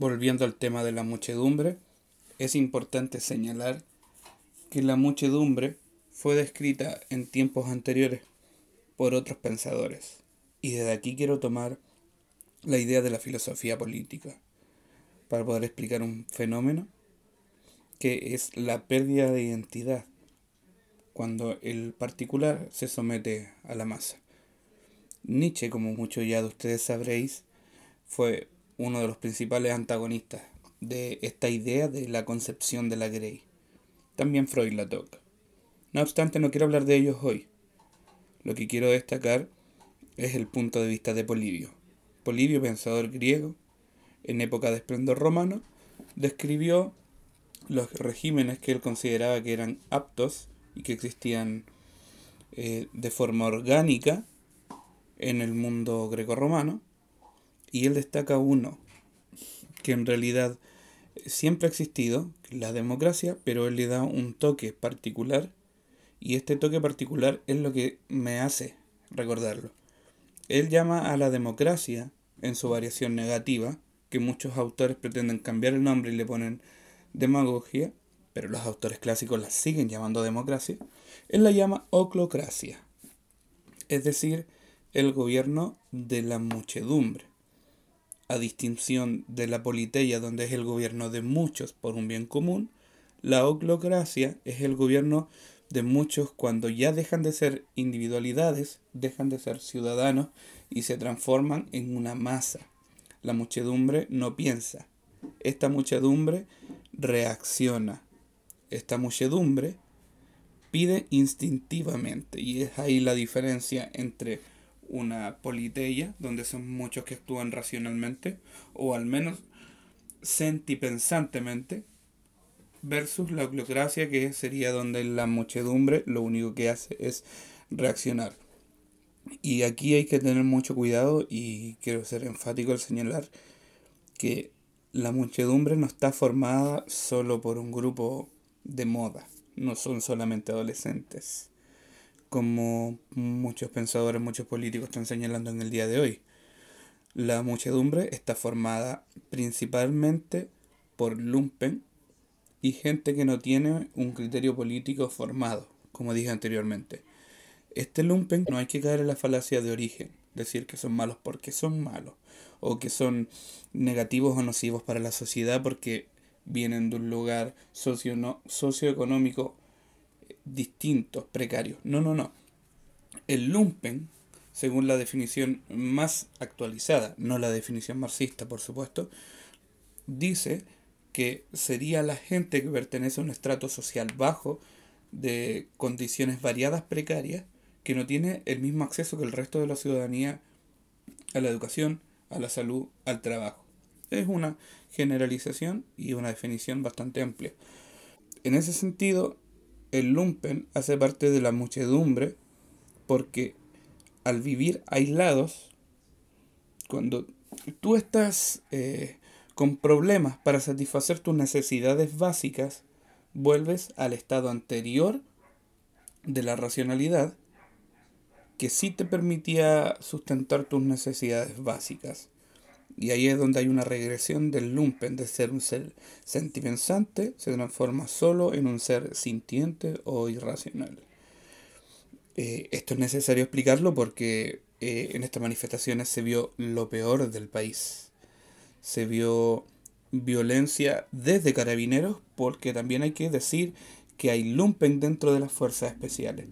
Volviendo al tema de la muchedumbre, es importante señalar que la muchedumbre fue descrita en tiempos anteriores por otros pensadores. Y desde aquí quiero tomar la idea de la filosofía política para poder explicar un fenómeno que es la pérdida de identidad cuando el particular se somete a la masa. Nietzsche, como muchos ya de ustedes sabréis, fue uno de los principales antagonistas de esta idea de la concepción de la Grey. También Freud la toca. No obstante, no quiero hablar de ellos hoy. Lo que quiero destacar es el punto de vista de Polibio. Polibio, pensador griego, en época de esplendor romano, describió los regímenes que él consideraba que eran aptos y que existían eh, de forma orgánica en el mundo greco-romano, y él destaca uno que en realidad siempre ha existido, la democracia, pero él le da un toque particular, y este toque particular es lo que me hace recordarlo. Él llama a la democracia, en su variación negativa, que muchos autores pretenden cambiar el nombre y le ponen demagogia, pero los autores clásicos la siguen llamando democracia, él la llama oclocracia, es decir, el gobierno de la muchedumbre, a distinción de la politeia, donde es el gobierno de muchos por un bien común, la oclocracia es el gobierno de muchos cuando ya dejan de ser individualidades, dejan de ser ciudadanos y se transforman en una masa. La muchedumbre no piensa, esta muchedumbre reacciona, esta muchedumbre pide instintivamente y es ahí la diferencia entre una politeia, donde son muchos que actúan racionalmente, o al menos sentipensantemente, versus la oclocracia, que sería donde la muchedumbre lo único que hace es reaccionar. Y aquí hay que tener mucho cuidado y quiero ser enfático al señalar que la muchedumbre no está formada solo por un grupo de moda, no son solamente adolescentes, como muchos pensadores, muchos políticos están señalando en el día de hoy. La muchedumbre está formada principalmente por lumpen y gente que no tiene un criterio político formado, como dije anteriormente. Este lumpen no hay que caer en la falacia de origen, decir que son malos porque son malos, o que son negativos o nocivos para la sociedad porque vienen de un lugar socio no, socioeconómico distinto, precario. No, no, no. El lumpen, según la definición más actualizada, no la definición marxista, por supuesto, dice que sería la gente que pertenece a un estrato social bajo, de condiciones variadas precarias, que no tiene el mismo acceso que el resto de la ciudadanía a la educación, a la salud, al trabajo. Es una generalización y una definición bastante amplia. En ese sentido, el lumpen hace parte de la muchedumbre porque al vivir aislados, cuando tú estás eh, con problemas para satisfacer tus necesidades básicas, vuelves al estado anterior de la racionalidad que sí te permitía sustentar tus necesidades básicas. Y ahí es donde hay una regresión del lumpen, de ser un ser sentipensante, se transforma solo en un ser sintiente o irracional. Eh, esto es necesario explicarlo porque eh, en estas manifestaciones se vio lo peor del país. Se vio violencia desde carabineros, porque también hay que decir que hay lumpen dentro de las fuerzas especiales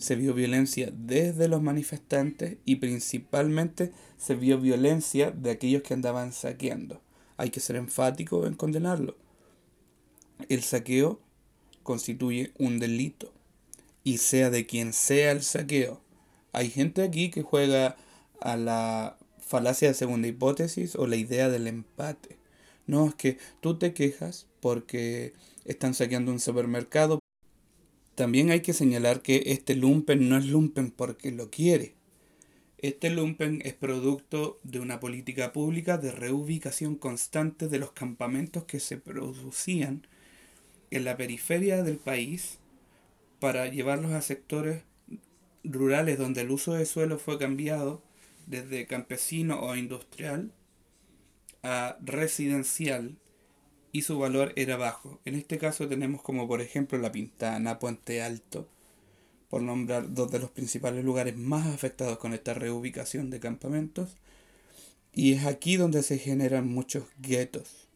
se vio violencia desde los manifestantes y principalmente se vio violencia de aquellos que andaban saqueando. Hay que ser enfático en condenarlo. El saqueo constituye un delito y sea de quien sea el saqueo. Hay gente aquí que juega a la falacia de segunda hipótesis o la idea del empate. No, es que tú te quejas porque están saqueando un supermercado, también hay que señalar que este lumpen no es lumpen porque lo quiere. Este lumpen es producto de una política pública de reubicación constante de los campamentos que se producían en la periferia del país para llevarlos a sectores rurales donde el uso de suelo fue cambiado desde campesino o industrial a residencial y su valor era bajo. En este caso tenemos como por ejemplo La Pintana, Puente Alto, por nombrar dos de los principales lugares más afectados con esta reubicación de campamentos. Y es aquí donde se generan muchos guetos.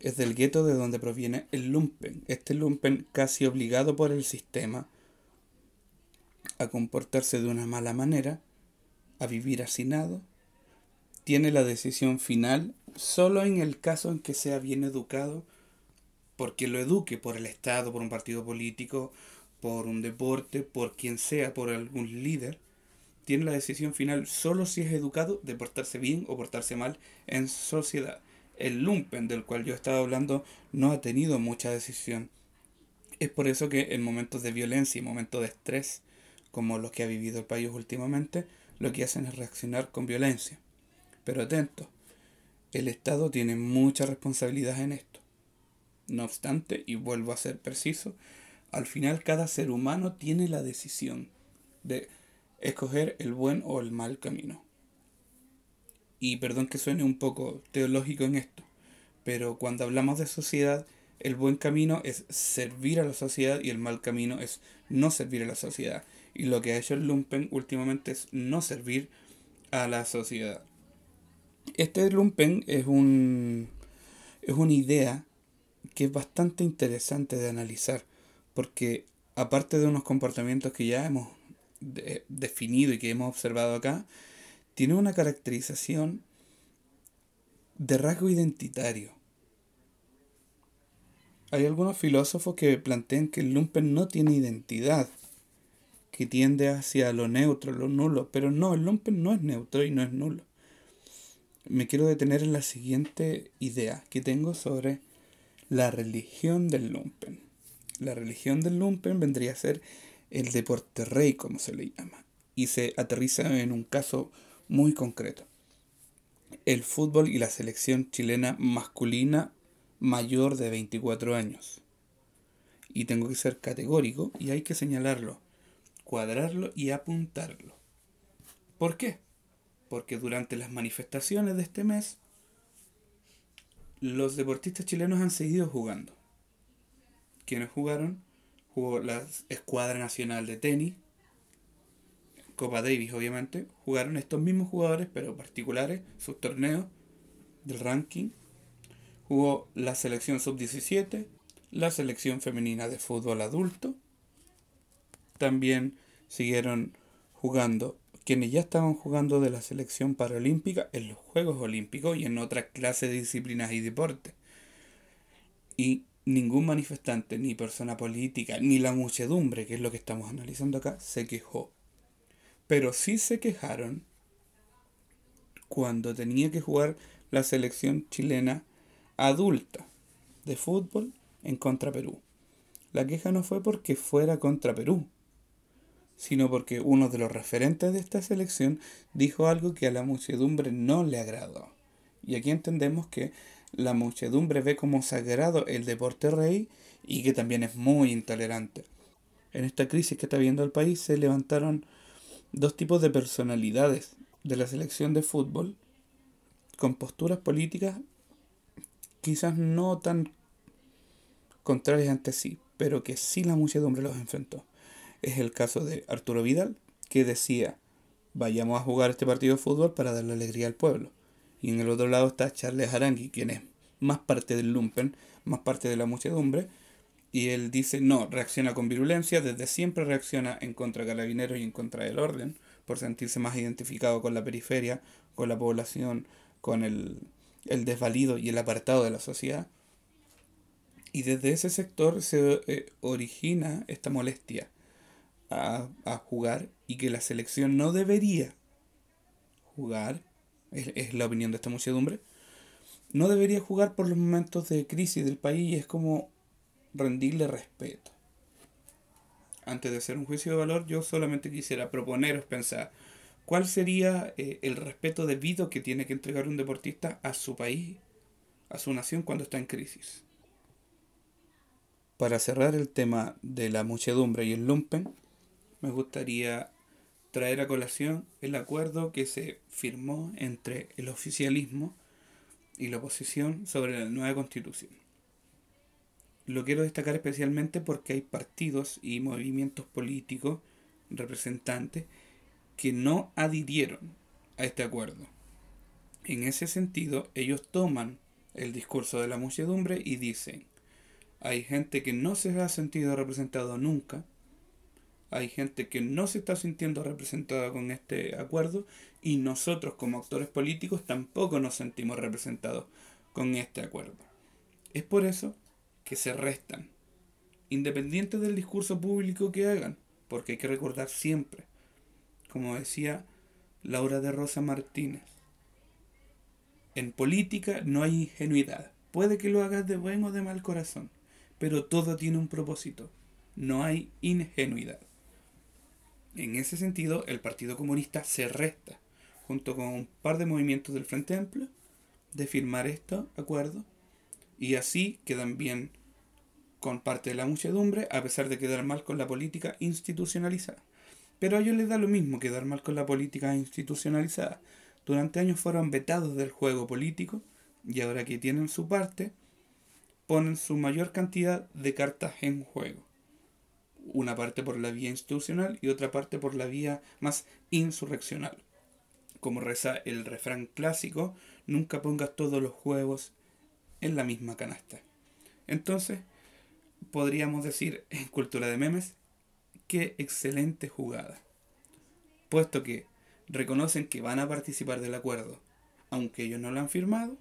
Es del gueto de donde proviene el lumpen. Este lumpen casi obligado por el sistema a comportarse de una mala manera, a vivir hacinado, tiene la decisión final solo en el caso en que sea bien educado, porque lo eduque por el Estado, por un partido político, por un deporte, por quien sea, por algún líder, tiene la decisión final solo si es educado de portarse bien o portarse mal en sociedad. El lumpen del cual yo estaba hablando no ha tenido mucha decisión. Es por eso que en momentos de violencia y momentos de estrés, como los que ha vivido el país últimamente, lo que hacen es reaccionar con violencia. Pero atento, el Estado tiene mucha responsabilidad en esto. No obstante, y vuelvo a ser preciso, al final cada ser humano tiene la decisión de escoger el buen o el mal camino. Y perdón que suene un poco teológico en esto, pero cuando hablamos de sociedad, el buen camino es servir a la sociedad y el mal camino es no servir a la sociedad. Y lo que ha hecho el Lumpen últimamente es no servir a la sociedad. Este lumpen es un es una idea que es bastante interesante de analizar, porque aparte de unos comportamientos que ya hemos definido y que hemos observado acá, tiene una caracterización de rasgo identitario. Hay algunos filósofos que plantean que el lumpen no tiene identidad, que tiende hacia lo neutro, lo nulo, pero no, el lumpen no es neutro y no es nulo me quiero detener en la siguiente idea que tengo sobre la religión del lumpen. La religión del lumpen vendría a ser el deporte rey, como se le llama, y se aterriza en un caso muy concreto. El fútbol y la selección chilena masculina mayor de 24 años. Y tengo que ser categórico y hay que señalarlo, cuadrarlo y apuntarlo. ¿Por qué? Porque durante las manifestaciones de este mes los deportistas chilenos han seguido jugando. Quienes jugaron? Jugó la Escuadra Nacional de Tenis, Copa Davis obviamente, jugaron estos mismos jugadores, pero particulares, sus torneos del ranking. Jugó la selección sub-17, la selección femenina de fútbol adulto. También siguieron jugando quienes ya estaban jugando de la selección paralímpica en los Juegos Olímpicos y en otras clases de disciplinas y deportes. Y ningún manifestante, ni persona política, ni la muchedumbre, que es lo que estamos analizando acá, se quejó. Pero sí se quejaron cuando tenía que jugar la selección chilena adulta de fútbol en contra Perú. La queja no fue porque fuera contra Perú, sino porque uno de los referentes de esta selección dijo algo que a la muchedumbre no le agradó. Y aquí entendemos que la muchedumbre ve como sagrado el deporte rey y que también es muy intolerante. En esta crisis que está viendo el país se levantaron dos tipos de personalidades de la selección de fútbol con posturas políticas quizás no tan contrarias ante sí, pero que sí la muchedumbre los enfrentó es el caso de Arturo Vidal, que decía, vayamos a jugar este partido de fútbol para darle alegría al pueblo. Y en el otro lado está Charles Arangui, quien es más parte del lumpen, más parte de la muchedumbre, y él dice, no, reacciona con virulencia, desde siempre reacciona en contra de carabineros y en contra del orden, por sentirse más identificado con la periferia, con la población, con el, el desvalido y el apartado de la sociedad. Y desde ese sector se eh, origina esta molestia a, jugar y que la selección no debería jugar, es, la opinión de esta muchedumbre, no debería jugar por los momentos de crisis del país y es como rendirle respeto. Antes de hacer un juicio de valor, yo solamente quisiera proponeros pensar cuál sería eh, el respeto debido que tiene que entregar un deportista a su país, a su nación cuando está en crisis. Para cerrar el tema de la muchedumbre y el lumpen, me gustaría traer a colación el acuerdo que se firmó entre el oficialismo y la oposición sobre la nueva constitución. Lo quiero destacar especialmente porque hay partidos y movimientos políticos representantes que no adhirieron a este acuerdo. En ese sentido, ellos toman el discurso de la muchedumbre y dicen, hay gente que no se ha sentido representado nunca, hay gente que no se está sintiendo representada con este acuerdo y nosotros como actores políticos tampoco nos sentimos representados con este acuerdo. Es por eso que se restan, independiente del discurso público que hagan, porque hay que recordar siempre, como decía Laura de Rosa Martínez, en política no hay ingenuidad. Puede que lo hagas de buen o de mal corazón, pero todo tiene un propósito. No hay ingenuidad. En ese sentido, el Partido Comunista se resta, junto con un par de movimientos del Frente Amplio, de firmar estos acuerdos y así quedan bien con parte de la muchedumbre, a pesar de quedar mal con la política institucionalizada. Pero a ellos les da lo mismo quedar mal con la política institucionalizada. Durante años fueron vetados del juego político y ahora que tienen su parte, ponen su mayor cantidad de cartas en juego una parte por la vía institucional y otra parte por la vía más insurreccional. Como reza el refrán clásico, nunca pongas todos los huevos en la misma canasta. Entonces, podríamos decir en cultura de memes, qué excelente jugada. Puesto que reconocen que van a participar del acuerdo, aunque ellos no lo han firmado,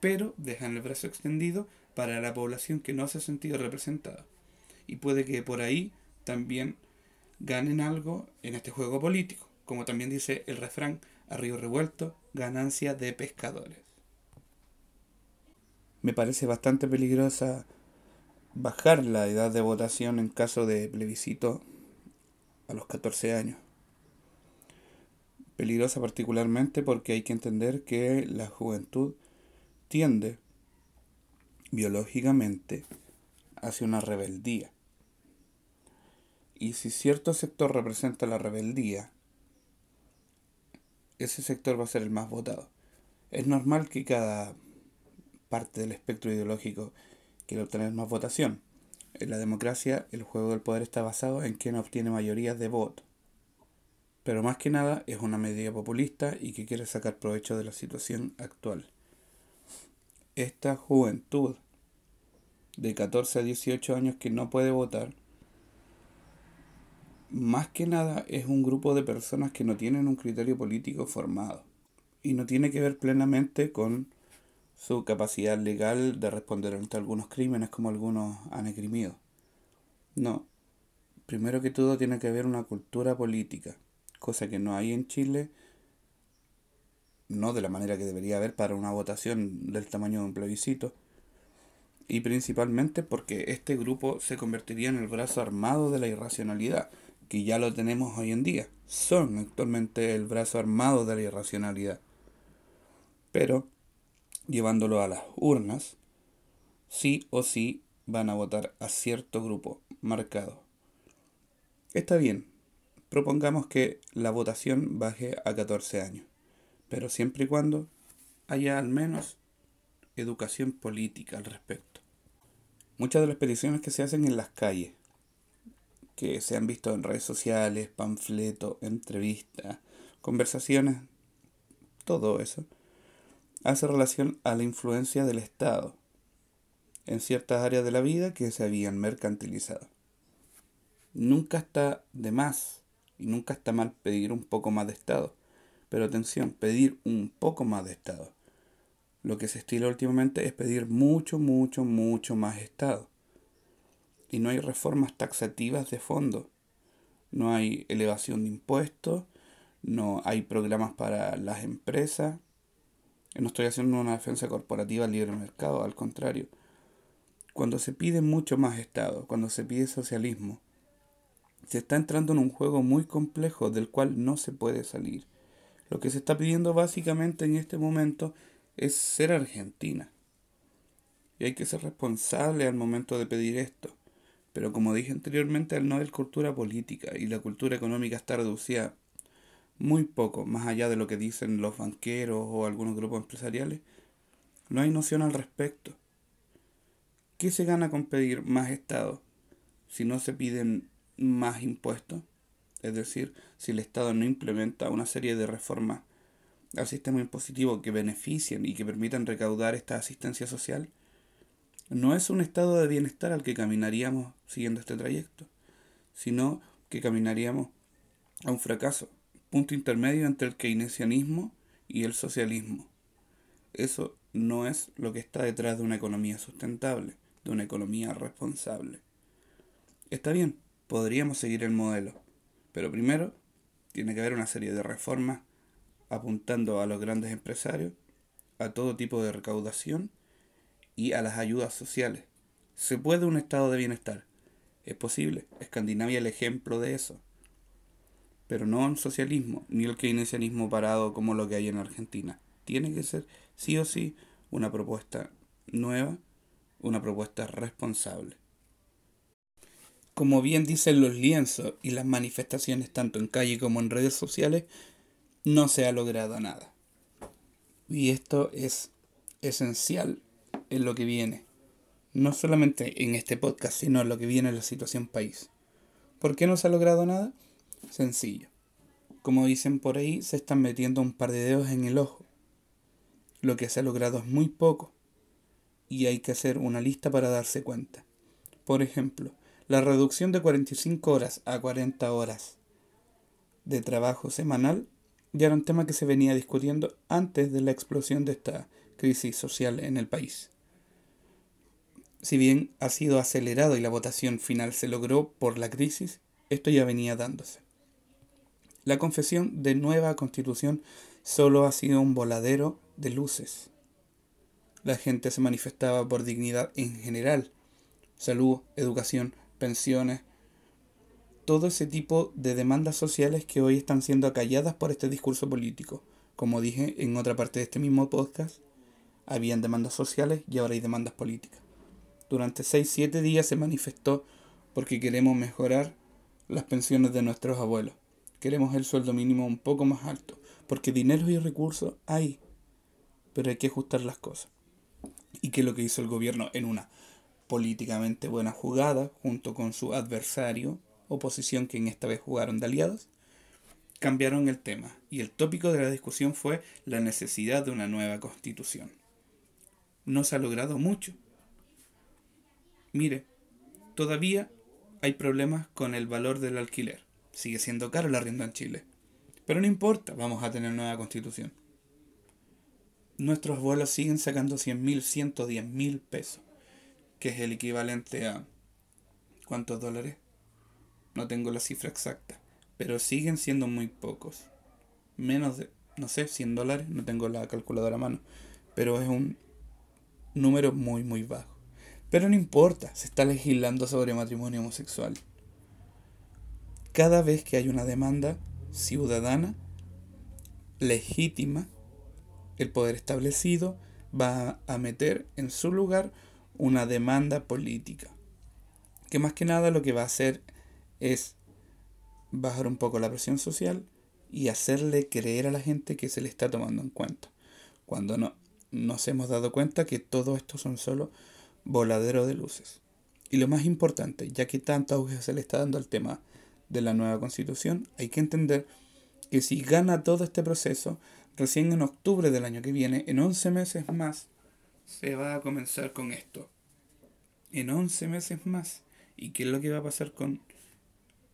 pero dejan el brazo extendido para la población que no se ha sentido representada y puede que por ahí también ganen algo en este juego político, como también dice el refrán, a río revuelto, ganancia de pescadores. Me parece bastante peligrosa bajar la edad de votación en caso de plebiscito a los 14 años. Peligrosa particularmente porque hay que entender que la juventud tiende biológicamente hacia una rebeldía. Y si cierto sector representa la rebeldía, ese sector va a ser el más votado. Es normal que cada parte del espectro ideológico quiera obtener más votación. En la democracia, el juego del poder está basado en quien obtiene mayorías de voto. Pero más que nada es una medida populista y que quiere sacar provecho de la situación actual. Esta juventud de 14 a 18 años que no puede votar más que nada es un grupo de personas que no tienen un criterio político formado y no tiene que ver plenamente con su capacidad legal de responder ante algunos crímenes como algunos han esgrimido. No, primero que todo tiene que haber una cultura política, cosa que no hay en Chile, no de la manera que debería haber para una votación del tamaño de un plebiscito, y principalmente porque este grupo se convertiría en el brazo armado de la irracionalidad, que ya lo tenemos hoy en día. Son actualmente el brazo armado de la irracionalidad. Pero, llevándolo a las urnas, sí o sí van a votar a cierto grupo marcado. Está bien, propongamos que la votación baje a 14 años, pero siempre y cuando haya al menos educación política al respecto. Muchas de las peticiones que se hacen en las calles, que se han visto en redes sociales, panfletos, entrevistas, conversaciones, todo eso, hace relación a la influencia del Estado en ciertas áreas de la vida que se habían mercantilizado. Nunca está de más y nunca está mal pedir un poco más de Estado. Pero atención, pedir un poco más de Estado. Lo que se estila últimamente es pedir mucho, mucho, mucho más Estado y no hay reformas taxativas de fondo. No hay elevación de impuestos, no hay programas para las empresas. No estoy haciendo una defensa corporativa al libre mercado, al contrario. Cuando se pide mucho más Estado, cuando se pide socialismo, se está entrando en un juego muy complejo del cual no se puede salir. Lo que se está pidiendo básicamente en este momento es ser Argentina. Y hay que ser responsable al momento de pedir esto. Pero como dije anteriormente, al no haber cultura política y la cultura económica está reducida muy poco, más allá de lo que dicen los banqueros o algunos grupos empresariales, No hay noción al respecto. ¿Qué se gana con pedir más Estado si no se piden más impuestos? Es decir, si el Estado no implementa una serie de reformas al sistema impositivo que beneficien y que permitan recaudar esta asistencia social, no es un estado de bienestar al que caminaríamos siguiendo este trayecto, sino que caminaríamos a un fracaso, punto intermedio entre el keynesianismo y el socialismo. Eso no es lo que está detrás de una economía sustentable, de una economía responsable. Está bien, podríamos seguir el modelo, pero primero tiene que haber una serie de reformas apuntando a los grandes empresarios, a todo tipo de recaudación y a las ayudas sociales. ¿Se puede un estado de bienestar? Es posible. Escandinavia es el ejemplo de eso. Pero no un socialismo, ni el keynesianismo parado como lo que hay en Argentina. Tiene que ser, sí o sí, una propuesta nueva, una propuesta responsable. Como bien dicen los lienzos y las manifestaciones tanto en calle como en redes sociales, no se ha logrado nada. Y esto es esencial en lo que viene. No solamente en este podcast, sino en lo que viene en la situación país. ¿Por qué no se ha logrado nada? Sencillo. Como dicen por ahí, se están metiendo un par de dedos en el ojo. Lo que se ha logrado es muy poco. Y hay que hacer una lista para darse cuenta. Por ejemplo, la reducción de 45 horas a 40 horas de trabajo semanal ya era un tema que se venía discutiendo antes de la explosión de esta crisis social en el país. Si bien ha sido acelerado y la votación final se logró por la crisis, esto ya venía dándose. La confesión de nueva constitución solo ha sido un voladero de luces. La gente se manifestaba por dignidad en general, salud, educación, pensiones, todo ese tipo de demandas sociales que hoy están siendo acalladas por este discurso político. Como dije en otra parte de este mismo podcast, habían demandas sociales y ahora hay demandas políticas. Durante 6-7 días se manifestó porque queremos mejorar las pensiones de nuestros abuelos. Queremos el sueldo mínimo un poco más alto, porque dinero y recursos hay, pero hay que ajustar las cosas. Y que lo que hizo el gobierno en una políticamente buena jugada, junto con su adversario, oposición que en esta vez jugaron de aliados, cambiaron el tema y el tópico de la discusión fue la necesidad de una nueva constitución. No se ha logrado mucho. Mire, todavía hay problemas con el valor del alquiler. Sigue siendo caro el arriendo en Chile. Pero no importa, vamos a tener nueva constitución. Nuestros abuelos siguen sacando 100 mil, 110 mil pesos, que es el equivalente a... ¿Cuántos dólares? no tengo la cifra exacta, pero siguen siendo muy pocos. Menos de, no sé, 100 dólares, no tengo la calculadora a mano, pero es un número muy, muy bajo. Pero no importa, se está legislando sobre matrimonio homosexual. Cada vez que hay una demanda ciudadana legítima, el poder establecido va a meter en su lugar una demanda política. Que más que nada lo que va a hacer es bajar un poco la presión social y hacerle creer a la gente que se le está tomando en cuenta. Cuando no nos hemos dado cuenta que todo esto son solo voladeros de luces. Y lo más importante, ya que tanta auge se le está dando al tema de la nueva constitución, hay que entender que si gana todo este proceso, recién en octubre del año que viene, en 11 meses más, se va a comenzar con esto. En 11 meses más. ¿Y qué es lo que va a pasar con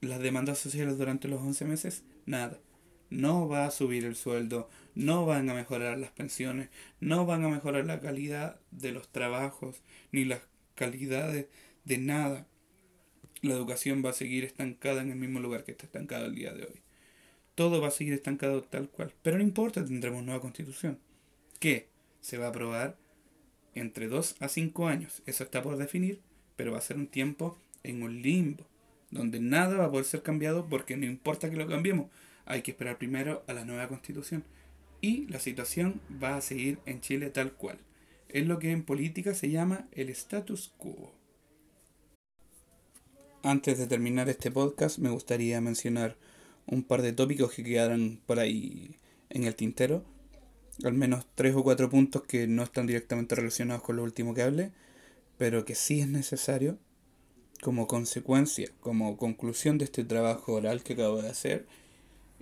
las demandas sociales durante los 11 meses, nada. No va a subir el sueldo, no van a mejorar las pensiones, no van a mejorar la calidad de los trabajos, ni las calidades de nada. La educación va a seguir estancada en el mismo lugar que está estancada el día de hoy. Todo va a seguir estancado tal cual. Pero no importa, tendremos nueva constitución. ¿Qué? Se va a aprobar entre 2 a 5 años. Eso está por definir, pero va a ser un tiempo en un limbo donde nada va a poder ser cambiado porque no importa que lo cambiemos, hay que esperar primero a la nueva constitución. Y la situación va a seguir en Chile tal cual. Es lo que en política se llama el status quo. Antes de terminar este podcast me gustaría mencionar un par de tópicos que quedaron por ahí en el tintero. al menos tres o cuatro puntos que no están directamente relacionados con lo último que hablé, pero que sí es necesario como consecuencia, como conclusión de este trabajo oral que acabo de hacer,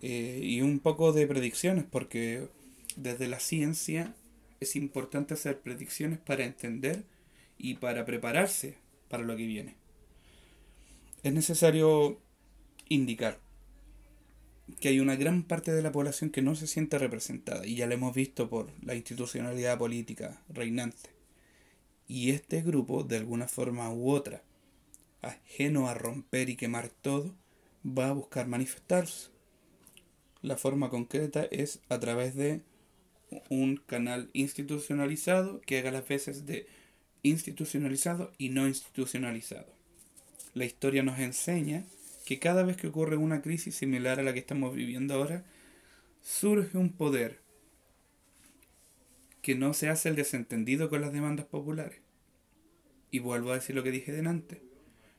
eh, y un poco de predicciones, porque desde la ciencia es importante hacer predicciones para entender y para prepararse para lo que viene. Es necesario indicar que hay una gran parte de la población que no se siente representada, y ya lo hemos visto por la institucionalidad política reinante. Y este grupo, de alguna forma u otra, ajeno a romper y quemar todo, va a buscar manifestarse. La forma concreta es a través de un canal institucionalizado que haga las veces de institucionalizado y no institucionalizado. La historia nos enseña que cada vez que ocurre una crisis similar a la que estamos viviendo ahora, surge un poder que no se hace el desentendido con las demandas populares. Y vuelvo a decir lo que dije delante.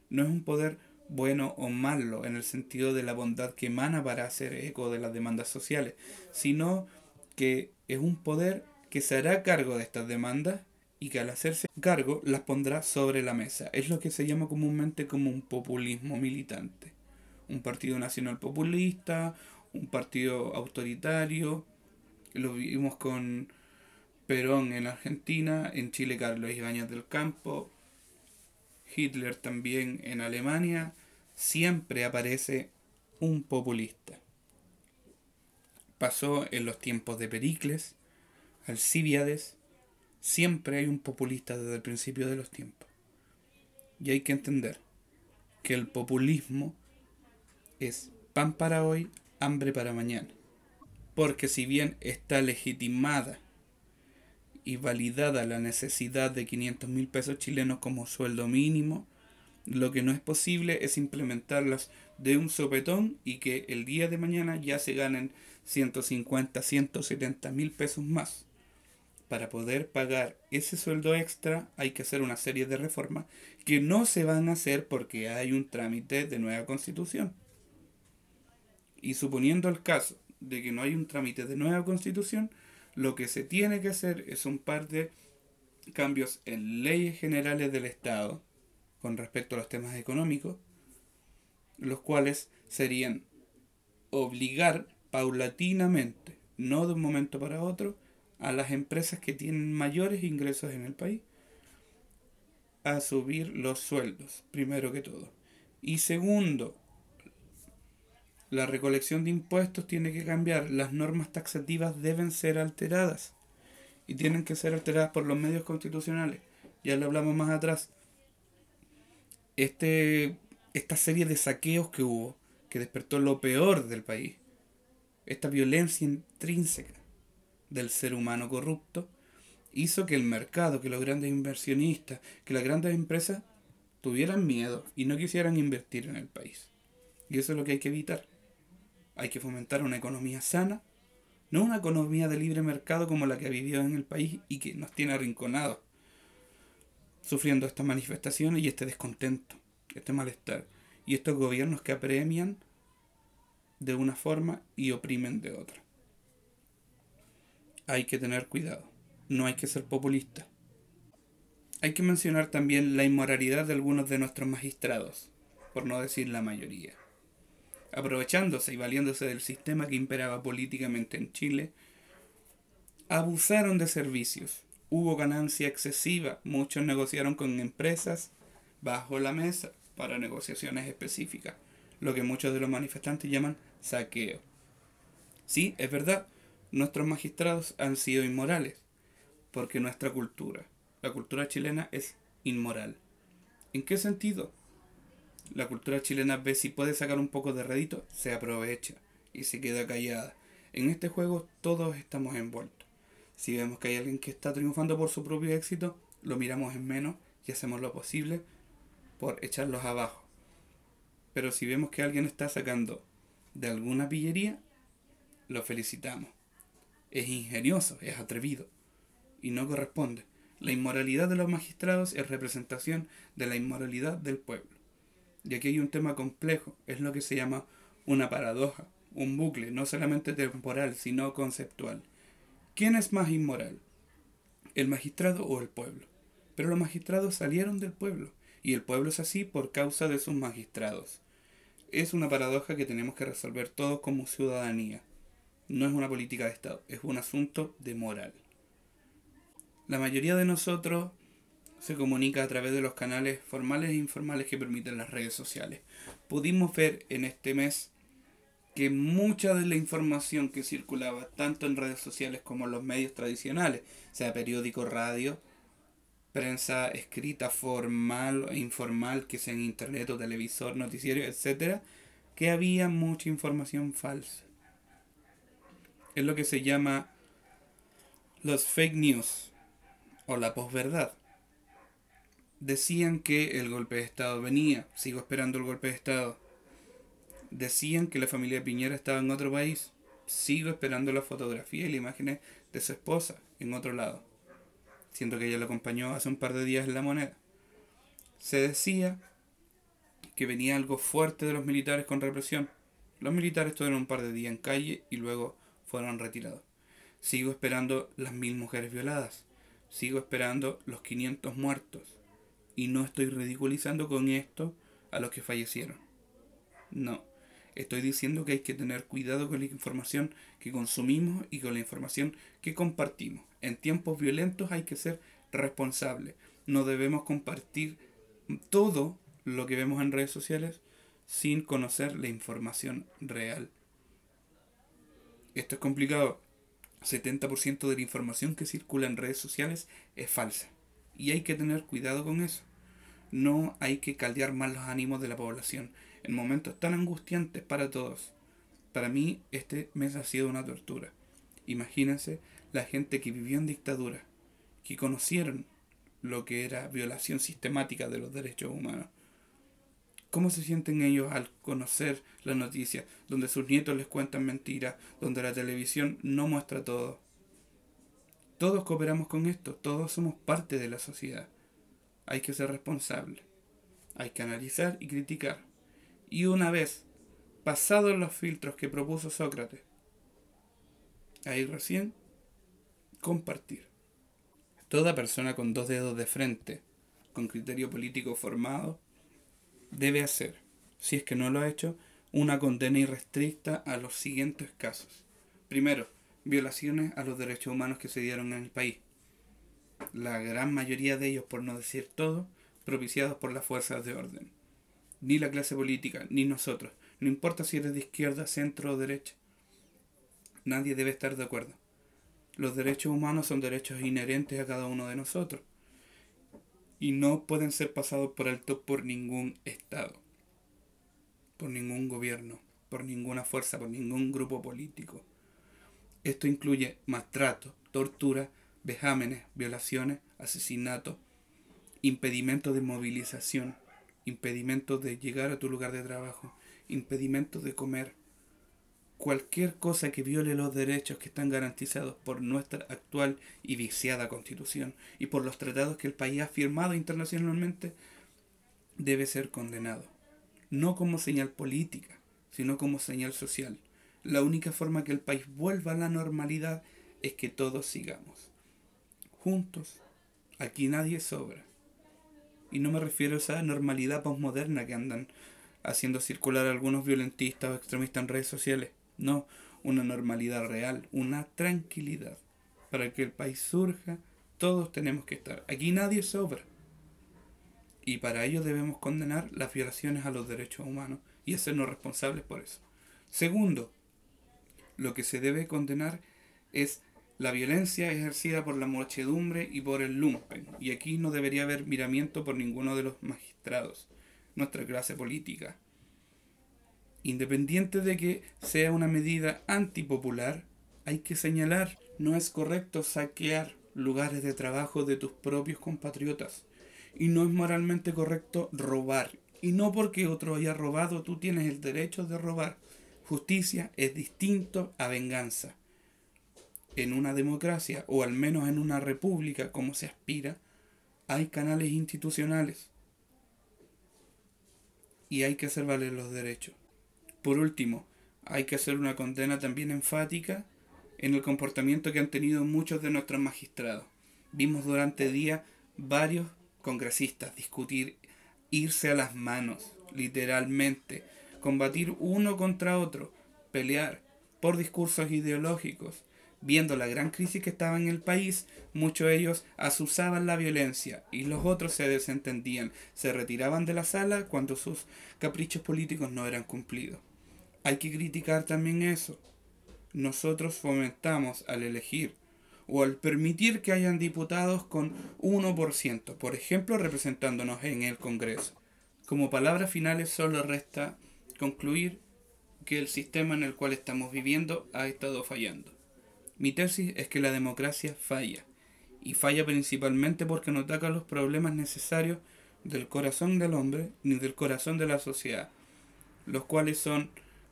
No es un poder bueno o malo en el sentido de la bondad que emana para hacer eco de las demandas sociales, sino que es un poder que se hará cargo de estas demandas y que al hacerse cargo las pondrá sobre la mesa. Es lo que se llama comúnmente como un populismo militante. Un partido nacional populista, un partido autoritario. Lo vimos con Perón en Argentina, en Chile Carlos Ibáñez del Campo, Hitler también en Alemania. Siempre aparece un populista pasó en los tiempos de Pericles, Alcíbiades, siempre hay un populista desde el principio de los tiempos. Y hay que entender que el populismo es pan para hoy, hambre para mañana. Porque si bien está legitimada y validada la necesidad de 500 mil pesos chilenos como sueldo mínimo, lo que no es posible es implementarlas de un sopetón y que el día de mañana ya se ganen 150, 170 mil pesos más. Para poder pagar ese sueldo extra hay que hacer una serie de reformas que no se van a hacer porque hay un trámite de nueva constitución. Y suponiendo el caso de que no hay un trámite de nueva constitución, lo que se tiene que hacer es un par de cambios en leyes generales del Estado con respecto a los temas económicos, los cuales serían obligar paulatinamente, no de un momento para otro, a las empresas que tienen mayores ingresos en el país a subir los sueldos, primero que todo. Y segundo, la recolección de impuestos tiene que cambiar, las normas taxativas deben ser alteradas y tienen que ser alteradas por los medios constitucionales. Ya lo hablamos más atrás. Este, esta serie de saqueos que hubo, que despertó lo peor del país, esta violencia intrínseca del ser humano corrupto hizo que el mercado, que los grandes inversionistas, que las grandes empresas tuvieran miedo y no quisieran invertir en el país. Y eso es lo que hay que evitar. Hay que fomentar una economía sana, no una economía de libre mercado como la que ha vivido en el país y que nos tiene arrinconados, sufriendo estas manifestaciones y este descontento, este malestar, y estos gobiernos que apremian de una forma y oprimen de otra. Hay que tener cuidado, no hay que ser populista. Hay que mencionar también la inmoralidad de algunos de nuestros magistrados, por no decir la mayoría. Aprovechándose y valiéndose del sistema que imperaba políticamente en Chile, abusaron de servicios, hubo ganancia excesiva, muchos negociaron con empresas bajo la mesa para negociaciones específicas, lo que muchos de los manifestantes llaman saqueo. Sí, es verdad, nuestros magistrados han sido inmorales, porque nuestra cultura, la cultura chilena es inmoral. ¿En qué sentido? La cultura chilena ve si puede sacar un poco de rédito, se aprovecha y se queda callada. En este juego todos estamos envueltos. Si vemos que hay alguien que está triunfando por su propio éxito, lo miramos en menos y hacemos lo posible por echarlos abajo. Pero si vemos que alguien está sacando de alguna pillería, lo felicitamos. Es ingenioso, es atrevido y no corresponde. La inmoralidad de los magistrados es representación de la inmoralidad del pueblo. Y aquí hay un tema complejo, es lo que se llama una paradoja, un bucle, no solamente temporal, sino conceptual. ¿Quién es más inmoral? ¿El magistrado o el pueblo? Pero los magistrados salieron del pueblo, y el pueblo es así por causa de sus magistrados. Es una paradoja que tenemos que resolver todos como ciudadanía. No es una política de Estado, es un asunto de moral. La mayoría de nosotros se comunica a través de los canales formales e informales que permiten las redes sociales. Pudimos ver en este mes que mucha de la información que circulaba tanto en redes sociales como en los medios tradicionales, sea periódico, radio, prensa escrita, formal e informal, que sea en internet o televisor, noticiero, etc., que había mucha información falsa. Es lo que se llama los fake news o la posverdad. Decían que el golpe de Estado venía, sigo esperando el golpe de Estado decían que la familia Piñera estaba en otro país. Sigo esperando la fotografía y la imagen de su esposa en otro lado. Siento que ella lo acompañó hace un par de días en la moneda. Se decía que venía algo fuerte de los militares con represión. Los militares estuvieron un par de días en calle y luego fueron retirados. Sigo esperando las mil mujeres violadas. Sigo esperando los 500 muertos. Y no estoy ridiculizando con esto a los que fallecieron. No. Estoy diciendo que hay que tener cuidado con la información que consumimos y con la información que compartimos. En tiempos violentos hay que ser responsable. No debemos compartir todo lo que vemos en redes sociales sin conocer la información real. Esto es complicado. 70% de la información que circula en redes sociales es falsa. Y hay que tener cuidado con eso. No hay que caldear más los ánimos de la población en momentos tan angustiantes para todos. Para mí este mes ha sido una tortura. Imagínense la gente que vivió en dictadura, que conocieron lo que era violación sistemática de los derechos humanos. ¿Cómo se sienten ellos al conocer la noticia, donde sus nietos les cuentan mentiras, donde la televisión no muestra todo? Todos cooperamos con esto, todos somos parte de la sociedad. Hay que ser responsable, hay que analizar y criticar y una vez pasados los filtros que propuso Sócrates, ahí recién compartir. Toda persona con dos dedos de frente, con criterio político formado, debe hacer, si es que no lo ha hecho, una condena irrestricta a los siguientes casos. Primero, violaciones a los derechos humanos que se dieron en el país. La gran mayoría de ellos, por no decir todo, propiciados por las fuerzas de orden ni la clase política, ni nosotros. No importa si eres de izquierda, centro o derecha. Nadie debe estar de acuerdo. Los derechos humanos son derechos inherentes a cada uno de nosotros y no pueden ser pasados por alto por ningún Estado, por ningún gobierno, por ninguna fuerza, por ningún grupo político. Esto incluye maltrato, tortura, vejámenes, violaciones, asesinatos, impedimento de movilización, impedimentos de llegar a tu lugar de trabajo, impedimentos de comer, cualquier cosa que viole los derechos que están garantizados por nuestra actual y viciada constitución y por los tratados que el país ha firmado internacionalmente, debe ser condenado. No como señal política, sino como señal social. La única forma que el país vuelva a la normalidad es que todos sigamos. Juntos. Aquí nadie sobra. Y no me refiero a esa normalidad postmoderna que andan haciendo circular algunos violentistas o extremistas en redes sociales. No, una normalidad real, una tranquilidad. Para que el país surja, todos tenemos que estar. Aquí nadie sobra. Y para ello debemos condenar las violaciones a los derechos humanos y hacernos responsables por eso. Segundo, lo que se debe condenar es la violencia ejercida por la muchedumbre y por el lumpen, y aquí no debería haber miramiento por ninguno de los magistrados, nuestra clase política. Independiente de que sea una medida antipopular, hay que señalar, no es correcto saquear lugares de trabajo de tus propios compatriotas, y no es moralmente correcto robar, y no porque otro haya robado tú tienes el derecho de robar. Justicia es distinto a venganza en una democracia o al menos en una república como se aspira, hay canales institucionales y hay que hacer valer los derechos. Por último, hay que hacer una condena también enfática en el comportamiento que han tenido muchos de nuestros magistrados. Vimos durante día varios congresistas discutir, irse a las manos, literalmente, combatir uno contra otro, pelear por discursos ideológicos. Viendo la gran crisis que estaba en el país, muchos de ellos asusaban la violencia y los otros se desentendían, se retiraban de la sala cuando sus caprichos políticos no eran cumplidos. Hay que criticar también eso. Nosotros fomentamos al elegir o al permitir que hayan diputados con 1%, por ejemplo, representándonos en el Congreso. Como palabras finales solo resta concluir que el sistema en el cual estamos viviendo ha estado fallando. Mi tesis es que la democracia falla, y falla principalmente porque no ataca los problemas necesarios del corazón del hombre ni del corazón de la sociedad, los cuales son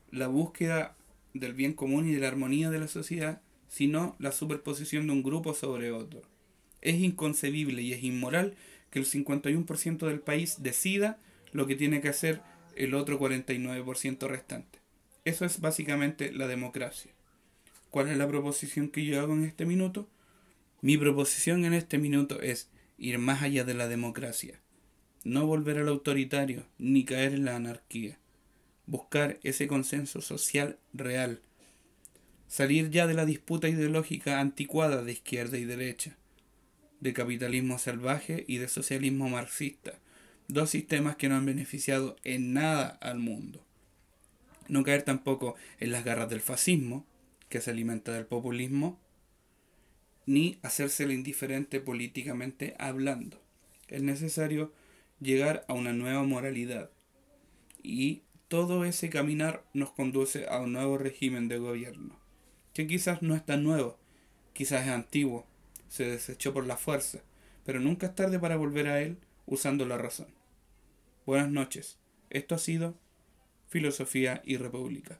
la búsqueda del bien común y de la armonía de la sociedad, sino la superposición de un grupo sobre otro. Es inconcebible y es inmoral que el 51% del país decida lo que tiene que hacer el otro 49% restante. Eso es básicamente la democracia. ¿Cuál es la proposición que yo hago en este minuto? Mi proposición en este minuto es ir más allá de la democracia, no volver al autoritario ni caer en la anarquía, buscar ese consenso social real, salir ya de la disputa ideológica anticuada de izquierda y derecha, de capitalismo salvaje y de socialismo marxista, dos sistemas que no han beneficiado en nada al mundo. No caer tampoco en las garras del fascismo, que se alimenta del populismo, ni hacerse el indiferente políticamente hablando. Es necesario llegar a una nueva moralidad y todo ese caminar nos conduce a un nuevo régimen de gobierno, que quizás no es tan nuevo, quizás es antiguo, se desechó por la fuerza, pero nunca es tarde para volver a él usando la razón. Buenas noches. Esto ha sido Filosofía y República.